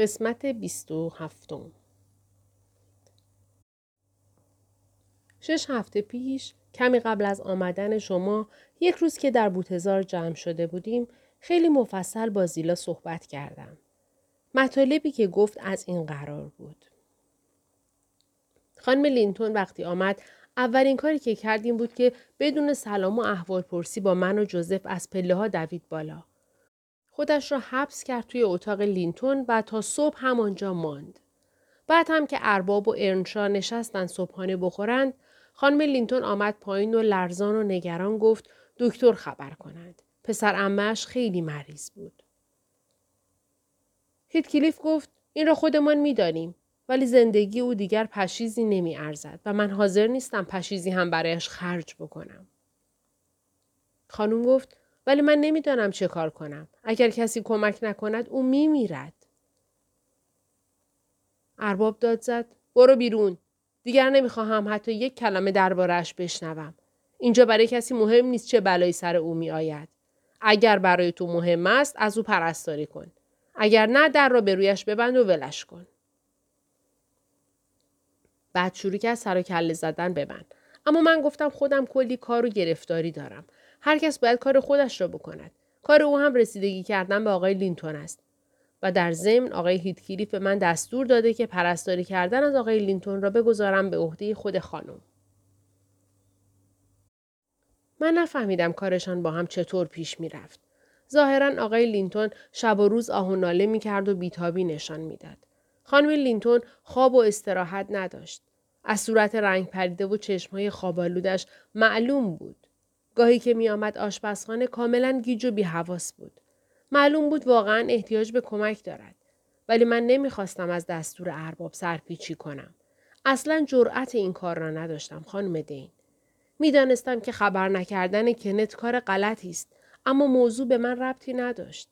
قسمت بیست و هفتم شش هفته پیش کمی قبل از آمدن شما یک روز که در بوتزار جمع شده بودیم خیلی مفصل با زیلا صحبت کردم. مطالبی که گفت از این قرار بود. خانم لینتون وقتی آمد اولین کاری که کردیم بود که بدون سلام و احوال پرسی با من و جوزف از پله ها دوید بالا. خودش را حبس کرد توی اتاق لینتون و تا صبح همانجا ماند. بعد هم که ارباب و ارنشا نشستن صبحانه بخورند خانم لینتون آمد پایین و لرزان و نگران گفت دکتر خبر کنند. پسر عمه‌ش خیلی مریض بود. هیتکلیف گفت این را خودمان می‌دانیم ولی زندگی او دیگر پشیزی نمی ارزد و من حاضر نیستم پشیزی هم برایش خرج بکنم. خانم گفت ولی من نمی‌دانم چه کار کنم. اگر کسی کمک نکند او می میرد. ارباب داد زد برو بیرون. دیگر نمی‌خواهم حتی یک کلمه دربارهش بشنوم. اینجا برای کسی مهم نیست چه بلایی سر او می آید. اگر برای تو مهم است از او پرستاری کن. اگر نه در را به رویش ببند و ولش کن. بعد شروع کرد سر و کله زدن ببند. اما من گفتم خودم کلی کار و گرفتاری دارم. هر کس باید کار خودش را بکند. کار او هم رسیدگی کردن به آقای لینتون است. و در ضمن آقای هیتکلیف به من دستور داده که پرستاری کردن از آقای لینتون را بگذارم به عهده خود خانم. من نفهمیدم کارشان با هم چطور پیش می رفت. ظاهرا آقای لینتون شب و روز آه و ناله می کرد و بیتابی نشان می‌داد. خانم لینتون خواب و استراحت نداشت. از صورت رنگ پریده و چشمهای خوابالودش معلوم بود. گاهی که می آمد آشپزخانه کاملا گیج و بیحواس بود. معلوم بود واقعا احتیاج به کمک دارد. ولی من نمی‌خواستم از دستور ارباب سرپیچی کنم. اصلا جرأت این کار را نداشتم خانم دین. می‌دانستم که خبر نکردن کنت کار غلطی است اما موضوع به من ربطی نداشت.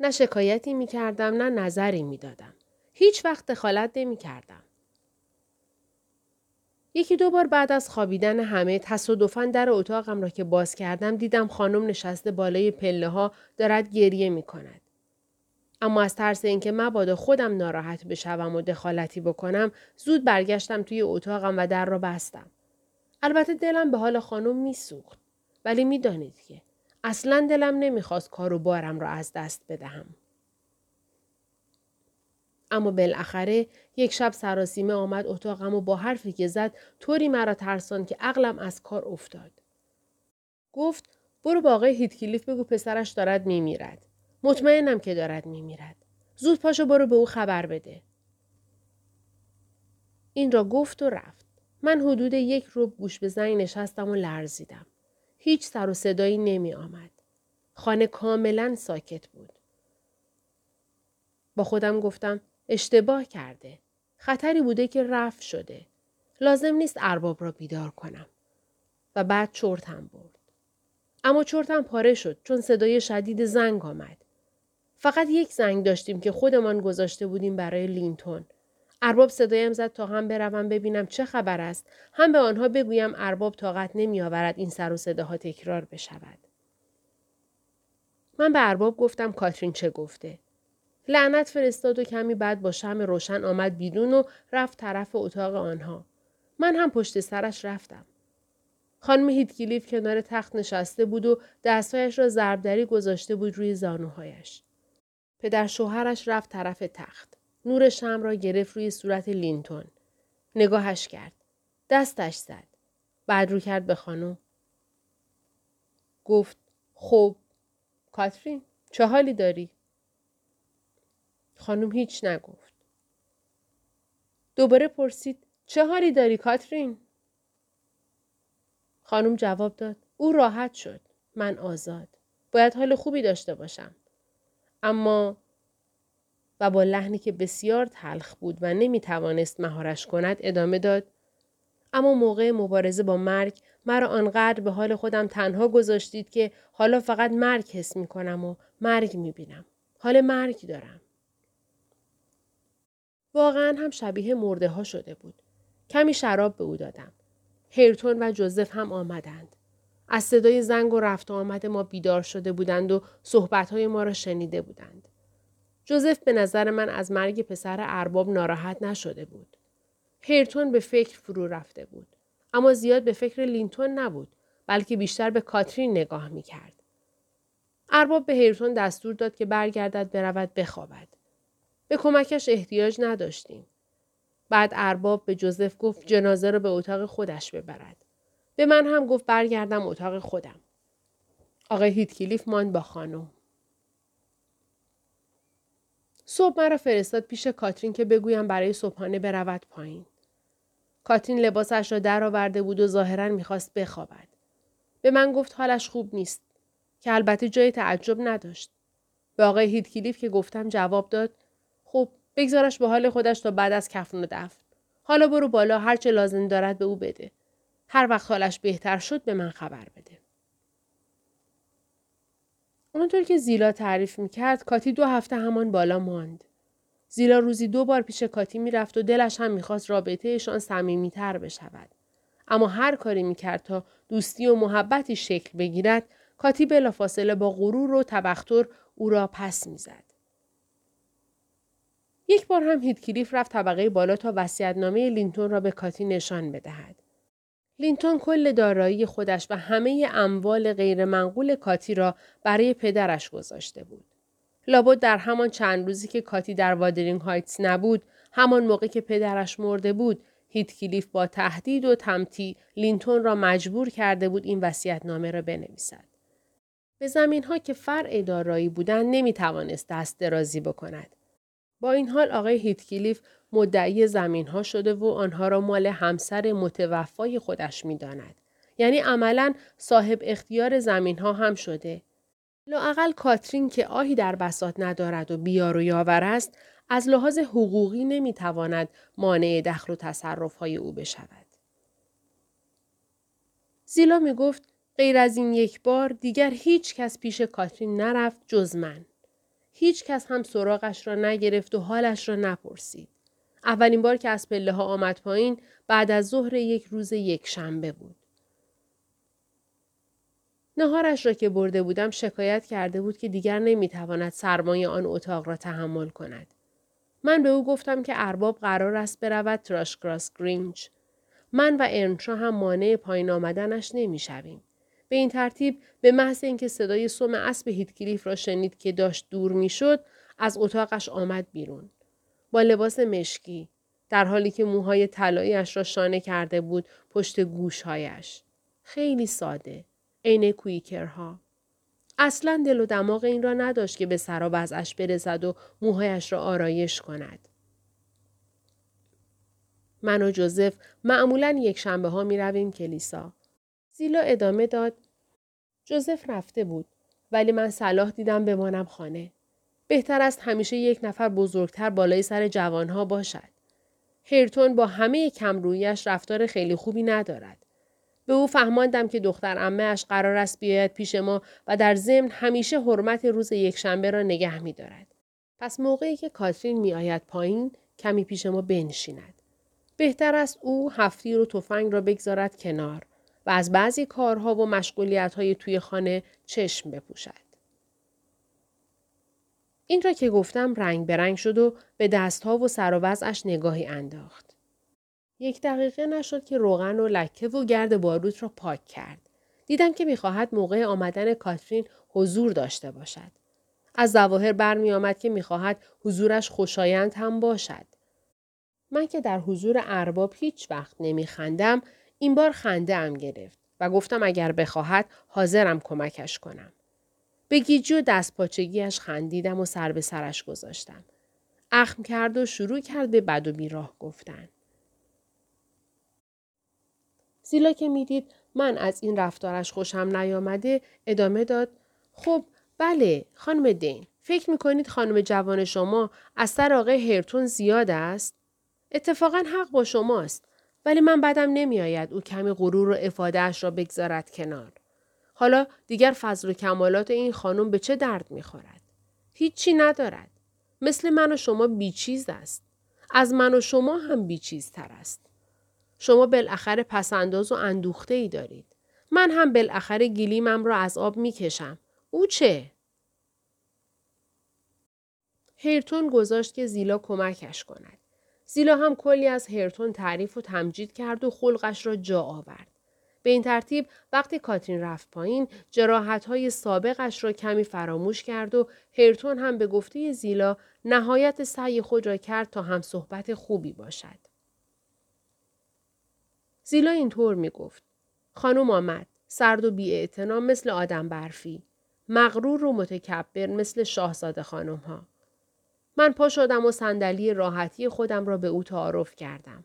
نه شکایتی می کردم نه نظری می دادم. هیچ وقت دخالت نمی کردم. یکی دو بار بعد از خوابیدن همه تصادفا در اتاقم را که باز کردم دیدم خانم نشسته بالای پله ها دارد گریه می کند. اما از ترس اینکه مبادا خودم ناراحت بشوم و دخالتی بکنم زود برگشتم توی اتاقم و در را بستم. البته دلم به حال خانم میسوخت ولی می‌دانید که اصلا دلم نمی‌خواست کار و بارم را از دست بدهم. اما بالاخره یک شب سراسیمه آمد اتاقم و با حرفی که زد طوری مرا ترسان که عقلم از کار افتاد. گفت برو با آقای هیتکلیف بگو پسرش دارد میمیرد. مطمئنم که دارد میمیرد. زود پاشو برو به او خبر بده. این را گفت و رفت. من حدود یک روب گوش به زنگ نشستم و لرزیدم. هیچ سر و صدایی نمی آمد. خانه کاملا ساکت بود. با خودم گفتم اشتباه کرده. خطری بوده که رفت شده. لازم نیست ارباب را بیدار کنم. و بعد چرتم برد. اما چرتم پاره شد چون صدای شدید زنگ آمد. فقط یک زنگ داشتیم که خودمان گذاشته بودیم برای لینتون. ارباب صدایم زد تا هم بروم ببینم چه خبر است هم به آنها بگویم ارباب طاقت نمیآورد این سر و صداها تکرار بشود من به ارباب گفتم کاترین چه گفته لعنت فرستاد و کمی بعد با شم روشن آمد بیرون و رفت طرف اتاق آنها من هم پشت سرش رفتم خانم هیتکلیف کنار تخت نشسته بود و دستهایش را ضربدری گذاشته بود روی زانوهایش پدر شوهرش رفت طرف تخت نور شم را گرفت روی صورت لینتون. نگاهش کرد. دستش زد. بعد رو کرد به خانم. گفت خب کاترین چه حالی داری؟ خانم هیچ نگفت. دوباره پرسید چه حالی داری کاترین؟ خانم جواب داد او راحت شد. من آزاد. باید حال خوبی داشته باشم. اما و با لحنی که بسیار تلخ بود و نمی توانست مهارش کند ادامه داد اما موقع مبارزه با مرگ مرا آنقدر به حال خودم تنها گذاشتید که حالا فقط مرگ حس می کنم و مرگ می بینم. حال مرگ دارم. واقعا هم شبیه مرده ها شده بود. کمی شراب به او دادم. هیرتون و جوزف هم آمدند. از صدای زنگ و رفت آمد ما بیدار شده بودند و صحبتهای ما را شنیده بودند. جوزف به نظر من از مرگ پسر ارباب ناراحت نشده بود. هیرتون به فکر فرو رفته بود. اما زیاد به فکر لینتون نبود بلکه بیشتر به کاترین نگاه می کرد. ارباب به هیرتون دستور داد که برگردد برود بخوابد. به کمکش احتیاج نداشتیم. بعد ارباب به جوزف گفت جنازه را به اتاق خودش ببرد. به من هم گفت برگردم اتاق خودم. آقای هیتکلیف ماند با خانم. صبح مرا فرستاد پیش کاترین که بگویم برای صبحانه برود پایین. کاترین لباسش را درآورده بود و ظاهرا می‌خواست بخوابد. به من گفت حالش خوب نیست که البته جای تعجب نداشت. به آقای هیتکلیف که گفتم جواب داد خب بگذارش به حال خودش تا بعد از کفن و دفن. حالا برو بالا هرچه لازم دارد به او بده. هر وقت حالش بهتر شد به من خبر بده. آنطور که زیلا تعریف می‌کرد کاتی دو هفته همان بالا ماند. زیلا روزی دو بار پیش کاتی می‌رفت و دلش هم می‌خواست رابطهشان صمیمیتر بشود. اما هر کاری می‌کرد تا دوستی و محبتی شکل بگیرد کاتی بلافاصله با غرور و تبختر او را پس می‌زد. یک بار هم هیتکلیف رفت طبقه بالا تا وصیت‌نامه لینتون را به کاتی نشان بدهد. لینتون کل دارایی خودش و همه اموال غیرمنقول کاتی را برای پدرش گذاشته بود. لابد در همان چند روزی که کاتی در وادرینگ هایتس نبود، همان موقع که پدرش مرده بود، هیتکلیف با تهدید و تطمیع لینتون را مجبور کرده بود این نامه را بنویسد. به زمین ها که فرع دارایی بودند نمی توانست دست درازی بکند. با این حال آقای هیتکلیف مدعی زمین ها شده و آنها را مال همسر متوفای خودش می داند. یعنی عملا صاحب اختیار زمین ها هم شده. لاقل کاترین که آهی در بسات ندارد و بیار و یاور است از لحاظ حقوقی نمی‌تواند مانع دخل و تصرف های او بشود. زیلا می گفت غیر از این یک بار دیگر هیچ کس پیش کاترین نرفت جز من. هیچ کس هم سراغش را نگرفت و حالش را نپرسید. اولین بار که از پله ها آمد پایین بعد از ظهر یک روز یک شنبه بود. نهارش را که برده بودم شکایت کرده بود که دیگر نمی‌تواند سرمایه آن اتاق را تحمل کند. من به او گفتم که ارباب قرار است برود تراشگراس گرینج. من و ارنشا هم مانع پایین آمدنش نمی‌شویم. به این ترتیب به محض اینکه صدای سم اسب هیتکلیف را شنید که داشت دور می‌شد از اتاقش آمد بیرون. با لباس مشکی در حالی که موهای طلاییاش را شانه کرده بود پشت گوشهایش. خیلی ساده عین کویکرها اصلا دل و دماغ این را نداشت که به سر و برسد و موهایش را آرایش کند. من و جوزف معمولا یک شنبه ها می رویم کلیسا. زیلا ادامه داد جوزف رفته بود ولی من صلاح دیدم بمانم خانه. بهتر است همیشه یک نفر بزرگتر بالای سر جوانها باشد. هیرتون با همه کمرویش رفتار خیلی خوبی ندارد. به او فهماندم که دختر امهش قرار است بیاید پیش ما و در ضمن همیشه حرمت روز یکشنبه را نگه می دارد. پس موقعی که کاترین می آید پایین کمی پیش ما بنشیند. بهتر است او هفتیر و تفنگ را بگذارد کنار و از بعضی کارها و مشغولیت های توی خانه چشم بپوشد. این را که گفتم رنگ برنگ شد و به دستها و سر و نگاهی انداخت. یک دقیقه نشد که روغن و لکه و گرد باروت را پاک کرد. دیدم که می‌خواهد موقع آمدن کاترین حضور داشته باشد. از ظواهر برمی آمد که می‌خواهد حضورش خوشایند هم باشد. من که در حضور ارباب هیچ وقت نمیخندم این بار خنده ام گرفت و گفتم اگر بخواهد حاضرم کمکش کنم. به گیجی و دست پاچگیش خندیدم و سر به سرش گذاشتم. اخم کرد و شروع کرد به بد و بیراه گفتن. زیلا که می‌دید من از این رفتارش خوشم نیامده ادامه داد خب بله خانم دین فکر می‌کنید خانم جوان شما از سر آقای هرتون زیاد است؟ اتفاقا حق با شماست. ولی من بدم نمیآید او کمی غرور و افادهش را بگذارد کنار. حالا دیگر فضل و کمالات این خانم به چه درد می‌خورد؟ هیچی ندارد. مثل من و شما بیچیز است. از من و شما هم بیچیزتر است. شما بالاخره پسنداز و اندوخته ای دارید. من هم بالاخره گلیمم را از آب می‌کشم. او چه؟ هیرتون گذاشت که زیلا کمکش کند. زیلا هم کلی از هیرتون تعریف و تمجید کرد و خلقش را جا آورد. به این ترتیب وقتی کاترین رفت پایین جراحت سابقش را کمی فراموش کرد و هیرتون هم به گفته زیلا نهایت سعی خود را کرد تا هم صحبت خوبی باشد. زیلا اینطور می گفت. خانم آمد. سرد و بی مثل آدم برفی. مغرور و متکبر مثل شاهزاده خانم ها. من پا شدم و صندلی راحتی خودم را به او تعارف کردم.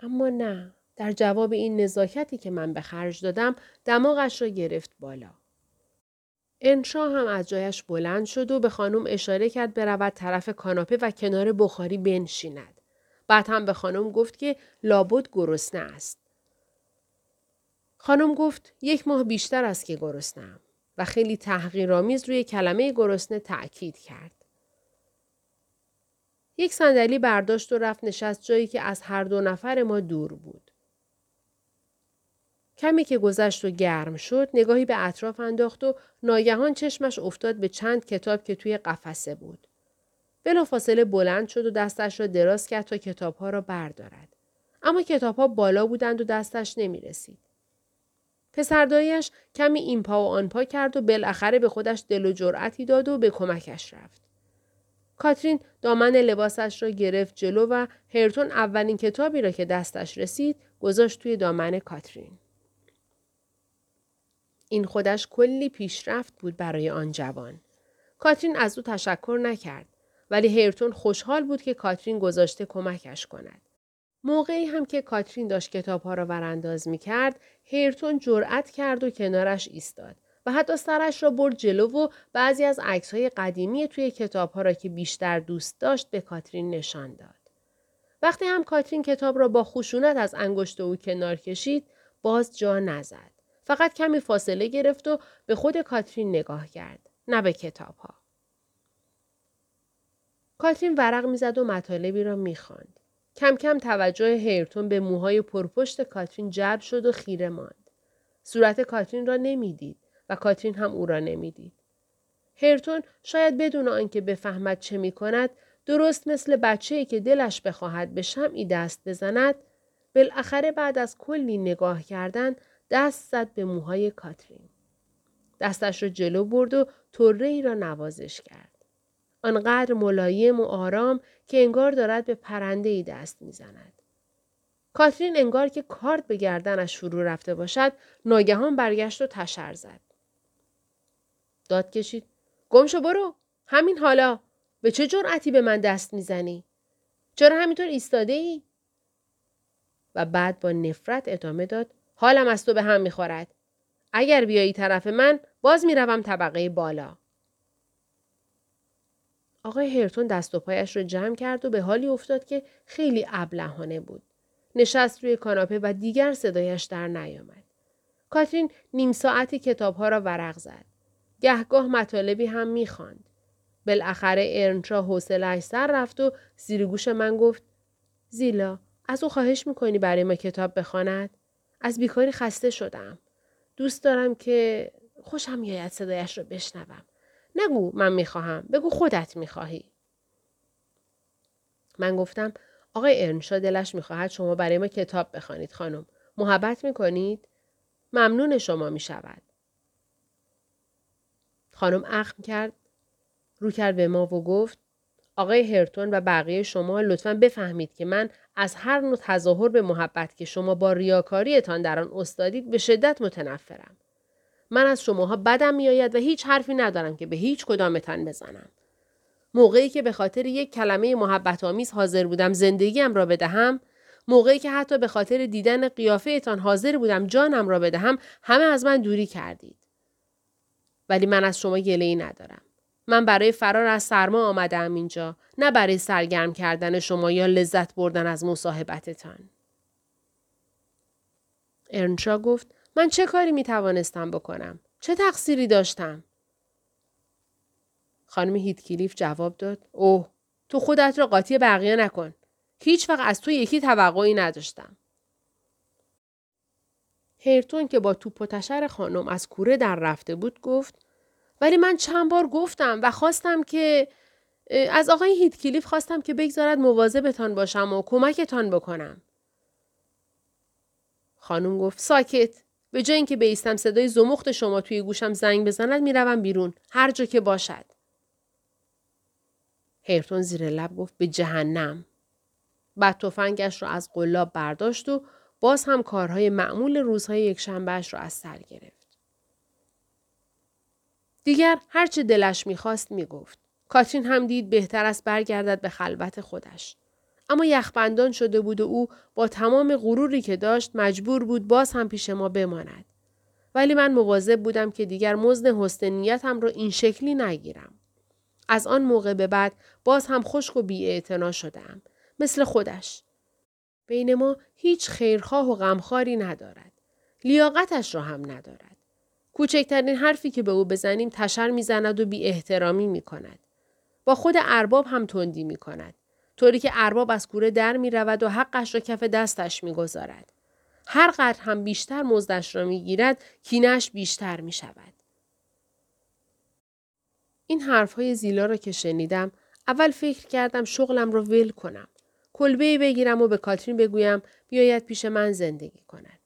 اما نه در جواب این نزاکتی که من به خرج دادم دماغش را گرفت بالا. انشا هم از جایش بلند شد و به خانم اشاره کرد برود طرف کاناپه و کنار بخاری بنشیند. بعد هم به خانم گفت که لابد گرسنه است. خانم گفت یک ماه بیشتر است که گرسنم و خیلی تحقیرآمیز روی کلمه گرسنه تأکید کرد. یک صندلی برداشت و رفت نشست جایی که از هر دو نفر ما دور بود. کمی که گذشت و گرم شد نگاهی به اطراف انداخت و ناگهان چشمش افتاد به چند کتاب که توی قفسه بود. فاصله بلند شد و دستش را دراز کرد تا کتابها را بردارد. اما کتابها بالا بودند و دستش نمی رسید. پسردایش کمی این پا و آن پا کرد و بالاخره به خودش دل و جرأتی داد و به کمکش رفت. کاترین دامن لباسش را گرفت جلو و هرتون اولین کتابی را که دستش رسید گذاشت توی دامن کاترین. این خودش کلی پیشرفت بود برای آن جوان. کاترین از او تشکر نکرد ولی هیرتون خوشحال بود که کاترین گذاشته کمکش کند. موقعی هم که کاترین داشت کتابها را ورانداز می کرد، هیرتون جرأت کرد و کنارش ایستاد و حتی سرش را برد جلو و بعضی از عکس های قدیمی توی کتابها را که بیشتر دوست داشت به کاترین نشان داد. وقتی هم کاترین کتاب را با خشونت از انگشت او کنار کشید، باز جا نزد. فقط کمی فاصله گرفت و به خود کاترین نگاه کرد. نه به کتاب ها. کاترین ورق می‌زد و مطالبی را می‌خواند. کم کم توجه هیرتون به موهای پرپشت کاترین جلب شد و خیره ماند. صورت کاترین را نمی‌دید و کاترین هم او را نمی‌دید. هیرتون شاید بدون آنکه بفهمد چه می کند درست مثل بچه‌ای که دلش بخواهد به شمعی دست بزند بالاخره بعد از کلی نگاه کردن دست زد به موهای کاترین. دستش را جلو برد و طره ای را نوازش کرد. آنقدر ملایم و آرام که انگار دارد به پرنده ای دست می‌زند. کاترین انگار که کارت به گردنش فرو رفته باشد ناگهان برگشت و تشر زد. داد کشید. گمشو برو. همین حالا. به چه جرأتی به من دست می‌زنی؟ چرا همینطور ایستاده ای؟ و بعد با نفرت ادامه داد. حالم از تو به هم می‌خورد. اگر بیایی طرف من باز می‌روم طبقه بالا. آقای هرتون دست و پایش را جمع کرد و به حالی افتاد که خیلی ابلهانه بود. نشست روی کاناپه و دیگر صدایش در نیامد. کاترین نیم ساعتی کتابها را ورق زد. گهگاه مطالبی هم می‌خواند. بالاخره ارنشا حوصلهاش سر رفت و زیر گوش من گفت زیلا از او خواهش می‌کنی برای ما کتاب بخواند؟ از بیکاری خسته شدم. دوست دارم که خوشم میآید صدایش را بشنوم. نگو من می‌خواهم. بگو خودت می‌خواهی. من گفتم آقای ارنشا دلش می‌خواهد شما برای ما کتاب بخوانید خانم. محبت می‌کنید؟ ممنون شما می‌شود. خانم اخم کرد رو کرد به ما و گفت آقای هرتون و بقیه شما لطفا بفهمید که من از هر نوع تظاهر به محبت که شما با ریاکاریتان در آن استادید به شدت متنفرم. من از شماها بدم میآید و هیچ حرفی ندارم که به هیچ کدامتان بزنم. موقعی که به خاطر یک کلمه محبت آمیز حاضر بودم زندگیم را بدهم، موقعی که حتی به خاطر دیدن قیافه حاضر بودم جانم را بدهم، همه از من دوری کردید. ولی من از شما گله ای ندارم. من برای فرار از سرما آمدم اینجا نه برای سرگرم کردن شما یا لذت بردن از مصاحبتتان. ارنشا گفت من چه کاری می توانستم بکنم؟ چه تقصیری داشتم؟ خانم هیتکلیف جواب داد اوه تو خودت را قاطی بقیه نکن. هیچ وقت از تو یکی توقعی نداشتم. هیرتون که با توپ و تشر خانم از کوره در رفته بود گفت ولی من چند بار گفتم و خواستم که از آقای هیتکلیف خواستم که بگذارد مواظبتان باشم و کمکتان بکنم. خانم گفت ساکت. به جای اینکه بیستم صدای زمخت شما توی گوشم زنگ بزند می‌روم بیرون هر جا که باشد. هیرتون زیر لب گفت به جهنم. بعد تفنگش را از قلاب برداشت و باز هم کارهای معمول روزهای یکشنبهش را از سر گرفت. دیگر هرچه دلش می‌خواست می‌گفت. کاترین هم دید بهتر است برگردد به خلوت خودش. اما یخبندان شده بود و او با تمام غروری که داشت مجبور بود باز هم پیش ما بماند. ولی من مواظب بودم که دیگر مزد حسن نیتم را این شکلی نگیرم. از آن موقع به بعد باز هم خشک و بیاعتنا شدم. مثل خودش. بین ما هیچ خیرخواه و غمخواری ندارد. لیاقتش را هم ندارد. کوچکترین حرفی که به او بزنیم تشر می‌زند و بی احترامی می کند. با خود ارباب هم تندی می کند. طوری که ارباب از کوره در می رود و حقش را کف دستش می گذارد. هر قدر هم بیشتر مزدش را می گیرد کینش بیشتر می شود. این حرفهای زیلا را که شنیدم اول فکر کردم شغلم را ول کنم. کلبه بگیرم و به کاترین بگویم بیاید پیش من زندگی کند.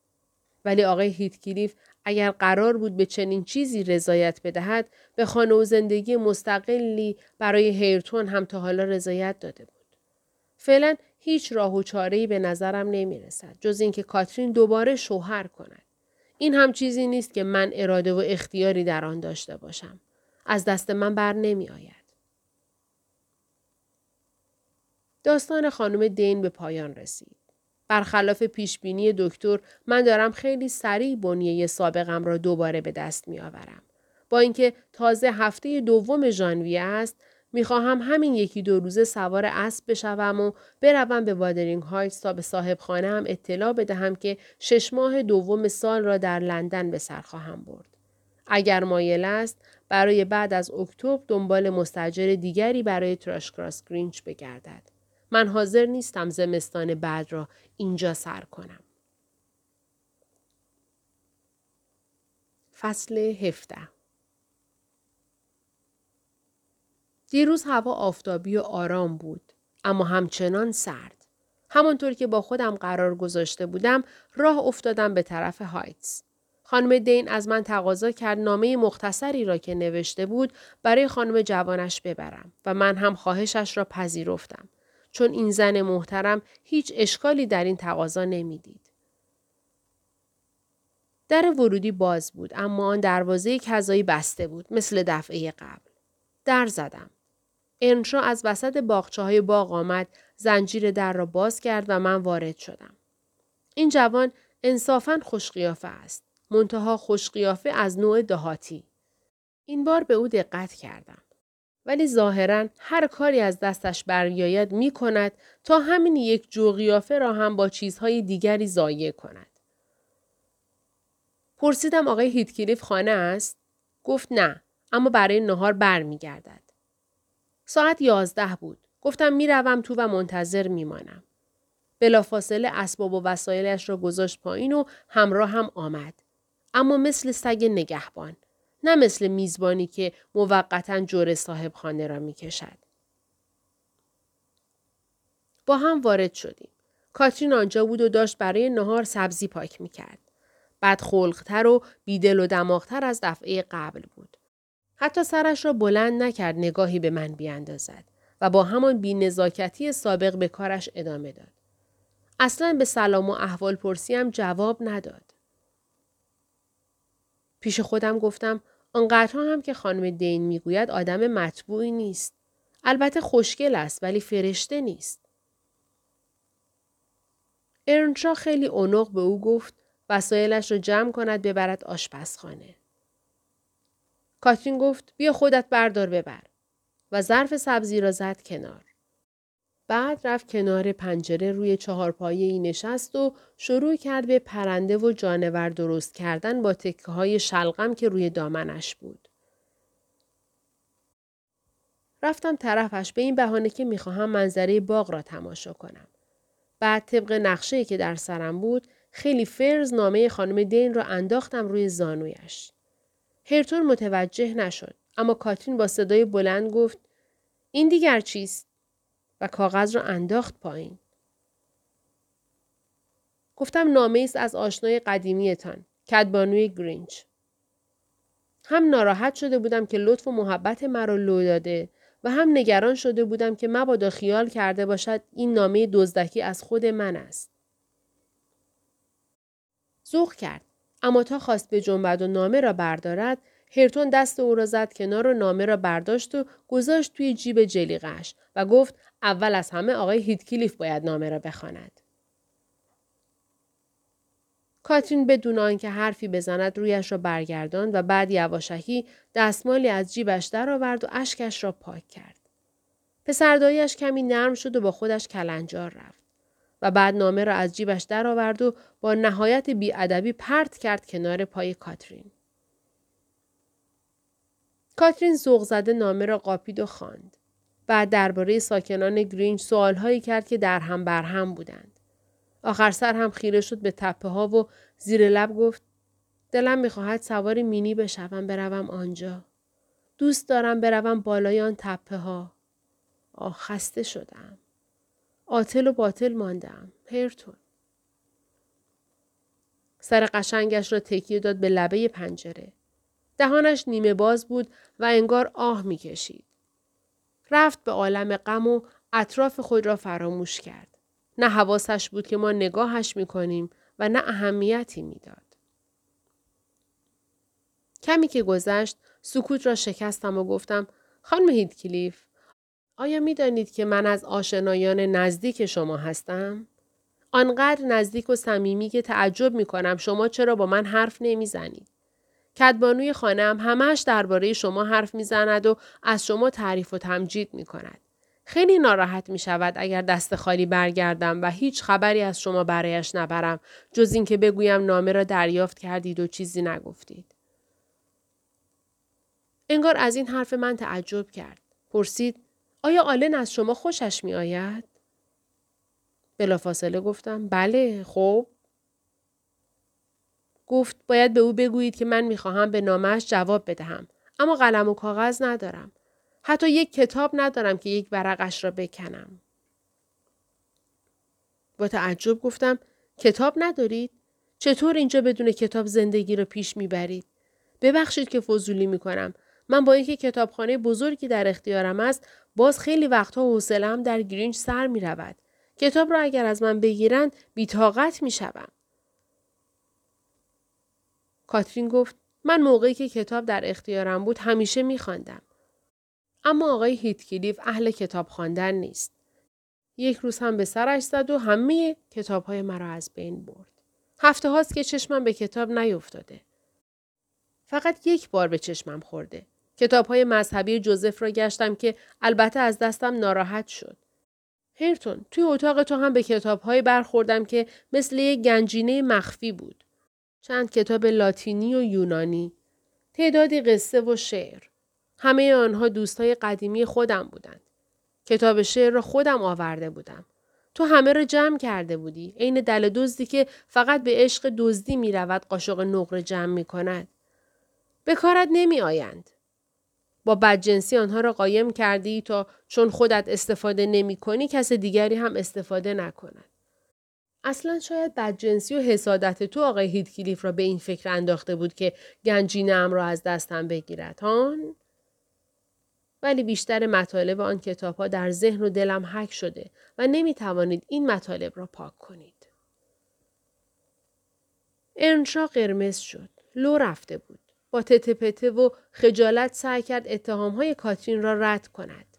ولی آقای هیتکلیف اگر قرار بود به چنین چیزی رضایت بدهد به خانه و زندگی مستقلی برای هیرتون هم تا حالا رضایت داده بود. فعلا هیچ راه و چاره‌ای به نظرم نمی رسد جز اینکه کاترین دوباره شوهر کند. این هم چیزی نیست که من اراده و اختیاری در آن داشته باشم. از دست من بر نمی آید. داستان خانم دین به پایان رسید. برخلاف پیشبینی دکتر من دارم خیلی سریع بنیه سابقم را دوباره به دست می آورم. با اینکه تازه هفته دوم ژانویه است می‌خواهم همین یکی دو روزه سوار اسب بشوم و بروم به وادرینگ هایتس تا به صاحب خانه هم اطلاع بدهم که شش ماه دوم سال را در لندن به سر خواهم برد. اگر مایل است برای بعد از اکتبر دنبال مستجر دیگری برای تراشکراس گرینچ بگردد. من حاضر نیستم زمستان بعد را اینجا سر کنم. فصل هفته دیروز هوا آفتابی و آرام بود اما همچنان سرد. همانطور که با خودم قرار گذاشته بودم راه افتادم به طرف هایتس. خانم دین از من تقاضا کرد نامه مختصری را که نوشته بود برای خانم جوانش ببرم و من هم خواهشش را پذیرفتم. چون این زن محترم هیچ اشکالی در این تقاضا نمی‌دید. در ورودی باز بود اما آن دروازه کذایی بسته بود مثل دفعه قبل. در زدم. انشا از وسط باغچه های باغ آمد زنجیر در را باز کرد و من وارد شدم. این جوان انصافا خوشقیافه است. منتها خوشقیافه از نوع دهاتی. این بار به او دقت کردم. ولی ظاهرا هر کاری از دستش برمیآید می کند تا همین یک جوغیافه را هم با چیزهای دیگری ضایع کند. پرسیدم آقای هیتکلیف خانه است؟ گفت نه اما برای نهار برمیگردد. ساعت یازده بود. گفتم می‌روم تو و منتظر میمانم. بلافاصله اسباب و وسایلش را گذاشت پایین و همراه هم آمد. اما مثل سگ نگهبان. نه مثل میزبانی که موقتا جور صاحب خانه را می کشد. با هم وارد شدیم. کاترین آنجا بود و داشت برای نهار سبزی پاک می کرد. بعد خلقتر و بیدل و دماغتر از دفعه قبل بود. حتی سرش را بلند نکرد نگاهی به من بیاندازد و با همان بینزاکتی سابق به کارش ادامه داد. اصلا به سلام و احوال پرسیم جواب نداد. پیش خودم گفتم آنقدرها هم که خانم دین می‌گوید آدم مطبوعی نیست. البته خوشگل است ولی فرشته نیست. ارنشا خیلی اونق به او گفت وسایلش را جمع کند ببرد آشپزخانه. کاترین گفت بیا خودت بردار ببر و ظرف سبزی را زد کنار. بعد رفت کنار پنجره روی چهارپایه ای نشست و شروع کرد به پرنده و جانور درست کردن با تکه های شلغم که روی دامنش بود. رفتم طرفش به این بهانه که می‌خواهم منظره باغ را تماشا کنم. بعد طبق نقشه که در سرم بود خیلی فرز نامه خانم دین را انداختم روی زانویش. هرتون متوجه نشد اما کاترین با صدای بلند گفت این دیگر چیست؟ و کاغذ را انداخت پایین. گفتم نامه است از آشنای قدیمیتان. کدبانوی گرینچ. هم ناراحت شده بودم که لطف و محبت مرا لو داده و هم نگران شده بودم که مبادا خیال کرده باشد این نامه دزدکی از خود من است. زوخ کرد. اما تا خواست به جنبد و نامه را بردارد هرتون دست او را زد کنار و نامه را برداشت و گذاشت توی جیب جلیقش و گفت اول از همه آقای هیتکلیف باید نامه را بخواند. کاترین بدون آنکه حرفی بزند رویش را برگرداند و بعد یواشکی دستمالی از جیبش درآورد و اشکش را پاک کرد. پسردایش کمی نرم شد و با خودش کلنجار رفت و بعد نامه را از جیبش درآورد و با نهایت بیادبی پرت کرد کنار پای کاترین. کاترین ذوق زده نامه را قاپید و خواند. بعد درباره ساکنان گرینج سوالهایی کرد که در هم بر هم بودند. آخر سر هم خیره شد به تپه ها و زیر لب گفت دلم می‌خواهد سوار مینی بشوم بروم آنجا. دوست دارم بروم بالای آن تپه ها. آه خسته شدم. آتل و باطل ماندم. هرتون. سر قشنگش را تکیه داد به لبه پنجره. دهانش نیمه باز بود و انگار آه می‌کشید. رفت به عالم غم و اطراف خود را فراموش کرد. نه حواسش بود که ما نگاهش می‌کنیم و نه اهمیتی می‌داد. کمی که گذشت سکوت را شکستم و گفتم خانم هیدکلیف آیا می دانید که من از آشنایان نزدیک شما هستم؟ آنقدر نزدیک و صمیمی که تعجب می کنم شما چرا با من حرف نمی زنید. کدبانوی خانم همش درباره شما حرف می‌زند و از شما تعریف و تمجید می کند. خیلی ناراحت می شود اگر دست خالی برگردم و هیچ خبری از شما برایش نبرم جز اینکه بگویم نامه را دریافت کردید و چیزی نگفتید. انگار از این حرف من تعجب کرد. پرسید آیا آلن از شما خوشش می آید؟ بلافاصله گفتم بله خب گفت باید به او بگویید که من می‌خواهم به نامش جواب بدهم اما قلم و کاغذ ندارم حتی یک کتاب ندارم که یک ورقش را بکنم. با تعجب گفتم کتاب ندارید؟ چطور اینجا بدون کتاب زندگی را پیش می‌برید؟ ببخشید که فضولی می‌کنم. من با اینکه کتابخانه بزرگی در اختیارم است باز خیلی وقتها حوصلهام در گرینج سر می رود. کتاب را اگر از من بگیرند بیتاقت می شوم. کاترین گفت من موقعی که کتاب در اختیارم بود همیشه می خواندم. اما آقای هیتکلیف اهل کتاب خواندن نیست. یک روز هم به سرش زد و همه کتاب های مرا از بین برد. هفته هاست که چشمم به کتاب نیفتاده. فقط یک بار به چشمم خورده. کتاب های مذهبی جوزف را گشتم که البته از دستم ناراحت شد. هرتون توی اتاق تو هم به کتاب های برخوردم که مثل یک گنجینه مخفی بود. چند کتاب لاتینی و یونانی. تعدادی قصه و شعر. همه آنها دوستای قدیمی خودم بودند. کتاب شعر را خودم آورده بودم. تو همه را جمع کرده بودی. عین دل دزدی که فقط به عشق دزدی می رود قاشق نقره جمع می کند. به کارت نمی آیند. با بدجنسی آنها را قایم کردی تا چون خودت استفاده نمی کنی کس دیگری هم استفاده نکند. اصلا شاید بدجنسی و حسادت تو آقای هیدکلیف را به این فکر انداخته بود که گنجینه را از دستم بگیرد هان؟ ولی بیشتر مطالب آن کتاب ها در ذهن و دلم حک شده و نمی توانید این مطالب را پاک کنید. ارنشا قرمز شد. لو رفته بود. با تته و خجالت سعی کرد اتهام های کاترین را رد کند.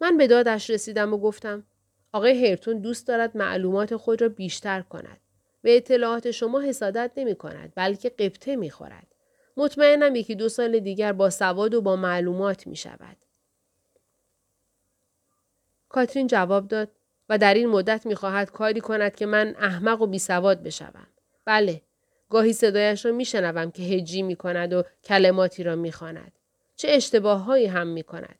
من به دادش رسیدم و گفتم آقای هرتون دوست دارد معلومات خود را بیشتر کند. به اطلاعات شما حسادت نمی کند بلکه قبطه می خورد. مطمئنم یکی دو سال دیگر با سواد و با معلومات می شود. کاترین جواب داد و در این مدت می خواهد کاری کند که من احمق و بی سواد بشوم. بله. گاهی صدایش را می شنوم که هجی می کند و کلماتی را می خواند. چه اشتباه هایی هم می کند.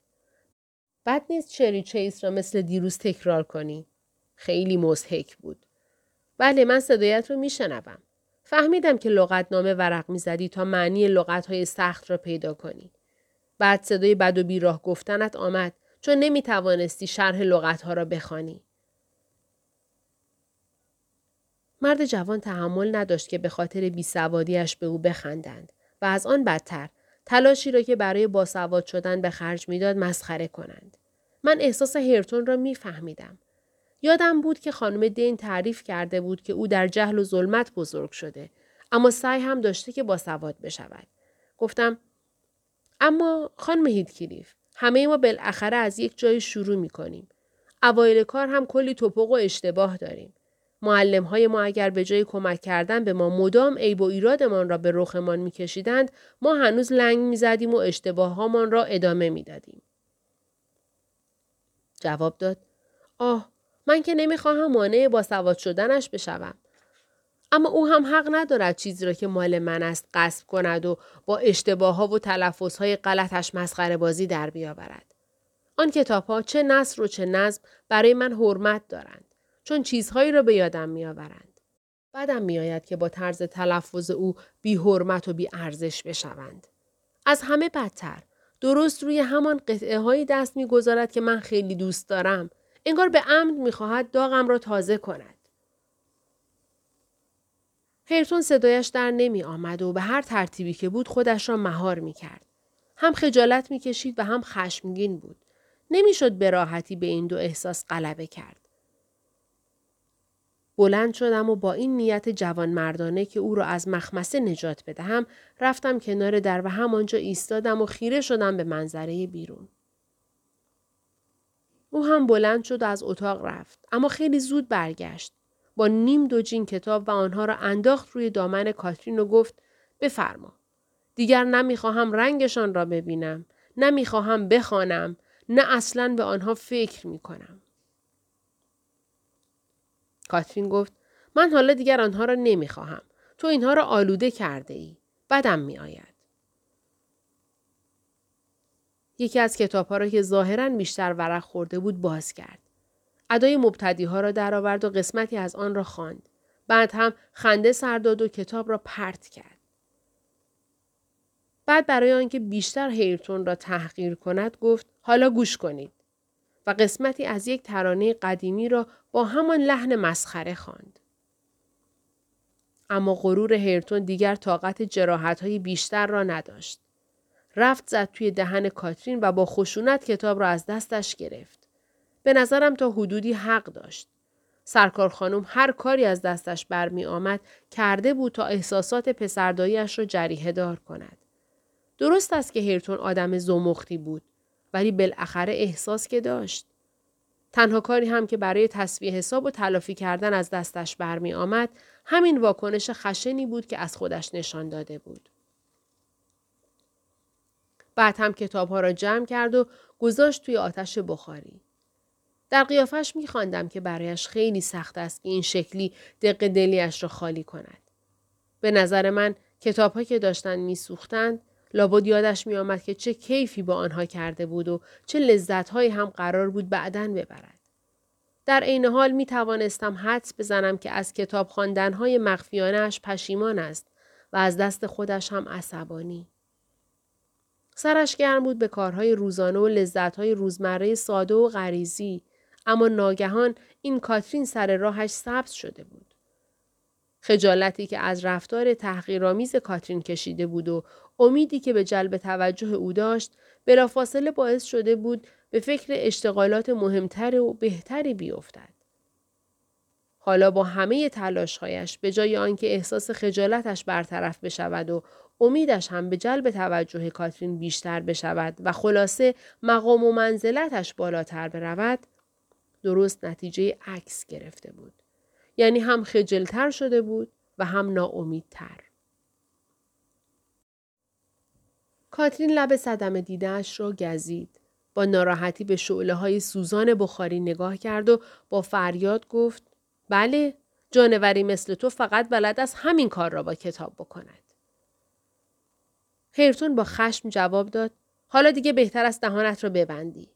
بد نیست چری چیس را مثل دیروز تکرار کنی. خیلی مزهک بود. بله من صدایت رو می شنوم. فهمیدم که لغتنامه ورق می‌زدی تا معنی لغتهای سخت را پیدا کنی. بعد صدای بد و بیراه گفتنت آمد چون نمی توانستی شرح لغتها را بخوانی. مرد جوان تحمل نداشت که به خاطر بیسوادیش به او بخندند و از آن بدتر تلاشی را که برای باسواد شدن به خرج می‌داد مسخره کنند. من احساس هرتون را میفهمیدم. یادم بود که خانم دین تعریف کرده بود که او در جهل و ظلمت بزرگ شده اما سعی هم داشته که باسواد بشود. گفتم اما خانم هیدکلیف همه ما بالاخره از یک جای شروع می کنیم. اوایل کار هم کلی توپق و اشتباه داریم. معلم های ما اگر به جای کمک کردن به ما مدام عیب و ایرادمان را به رخمان میکشیدند ما هنوز لنگ می‌زدیم و اشتباه هامان را ادامه می‌دادیم. جواب داد آه من که نمی‌خواهم مانع با سواد شدنش بشوم. اما او هم حق ندارد چیزی را که مال من است قصب کند و با اشتباه ها و تلفظ های غلطش مسخره بازی در بیاورد. آن کتاب ها چه نصر و چه نظم برای من حرمت دارند. چون چیزهایی را به یادم میآورند. بعدم میآید که با طرز تلفظ او بی حرمت و بی ارزش بشوند. از همه بدتر درست روی همان قطعه هایی دست می‌گذارد که من خیلی دوست دارم انگار به عمد می‌خواهد داغم را تازه کند هیرتون صدایش در نمی آمد و به هر ترتیبی که بود خودش را مهار می کرد. هم خجالت می کشید و هم خشمگین بود. نمی‌شد به راحتی به این دو احساس غلبه کرد. بلند شدم و با این نیت جوان مردانه که او را از مخمسه نجات بدهم رفتم کنار در و همانجا ایستادم و خیره شدم به منظره بیرون. او هم بلند شد و از اتاق رفت اما خیلی زود برگشت. با نیم دو جین کتاب و آنها را انداخت روی دامن کاترین و گفت بفرما. دیگر نمی‌خواهم رنگشان را ببینم. نمی‌خواهم بخوانم. نه اصلا به آنها فکر می کنم. کاترین گفت من حالا دیگر آنها را نمی‌خواهم. تو اینها را آلوده کرده ای. بدم می آید. یکی از کتاب ها را که ظاهرا بیشتر ورق خورده بود باز کرد. ادای مبتدی ها را درآورد و قسمتی از آن را خواند. بعد هم خنده سر داد و کتاب را پرت کرد. بعد برای آنکه بیشتر هیرتون را تحقیر کند گفت حالا گوش کنید. و قسمتی از یک ترانه قدیمی را با همان لحن مسخره خواند. اما غرور هرتون دیگر طاقت جراحت های بیشتر را نداشت. رفت زد توی دهن کاترین و با خشونت کتاب را از دستش گرفت. به نظرم تا حدودی حق داشت. سرکار خانم هر کاری از دستش برمی آمد کرده بود تا احساسات پسرداییش را جریه دار کند. درست است که هرتون آدم زمختی بود. ولی بالاخره احساس که داشت. تنها کاری هم که برای تصویه حساب و تلافی کردن از دستش برمی آمد همین واکنش خشنی بود که از خودش نشان داده بود. بعد هم کتابها را جمع کرد و گذاشت توی آتش بخاری. در قیافش می خواندم که برایش خیلی سخت است که این شکلی دق دلیش را خالی کند. به نظر من کتابها که داشتن میسوختند لابد یادش می آمد که چه کیفی با آنها کرده بود و چه لذتهایی هم قرار بود بعدا ببرد. در عین حال می توانستم حدس بزنم که از کتاب خواندنهای مخفیانش پشیمان است و از دست خودش هم عصبانی. سرش گرم بود به کارهای روزانه و لذتهای روزمره ساده و غریزی اما ناگهان این کاترین سر راهش سبز شده بود. خجالتی که از رفتار تحقیرآمیز کاترین کشیده بود و امیدی که به جلب توجه او داشت بلافاصله باعث شده بود به فکر اشتغالات مهمتر و بهتری بیفتد. حالا با همه تلاشهایش به جای آنکه احساس خجالتش برطرف بشود و امیدش هم به جلب توجه کاترین بیشتر بشود و خلاصه مقام و منزلتش بالاتر برود درست نتیجه عکس گرفته بود. یعنی هم خجلتر شده بود و هم ناامیدتر. کاترین لب صدم دیدهش را گزید. با ناراحتی به شعله های سوزان بخاری نگاه کرد و با فریاد گفت بله جانوری مثل تو فقط بلد است همین کار را با کتاب بکند. هیرتون با خشم جواب داد حالا دیگه بهتر است دهانت را ببندی.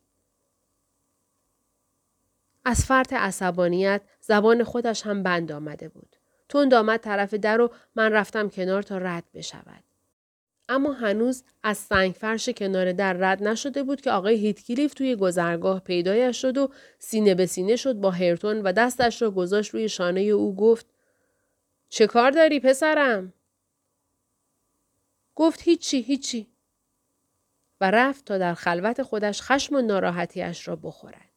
از فرط عصبانیت زبان خودش هم بند آمده بود. تند آمد طرف در و من رفتم کنار تا رد بشود. اما هنوز از سنگ فرش کنار در رد نشده بود که آقای هیتکلیف توی گذرگاه پیدایش شد و سینه به سینه شد با هرتون و دستش را گذاشت روی شانه او گفت چه کار داری پسرم؟ گفت هیچی هیچی و رفت تا در خلوت خودش خشم و ناراحتیش را بخورد.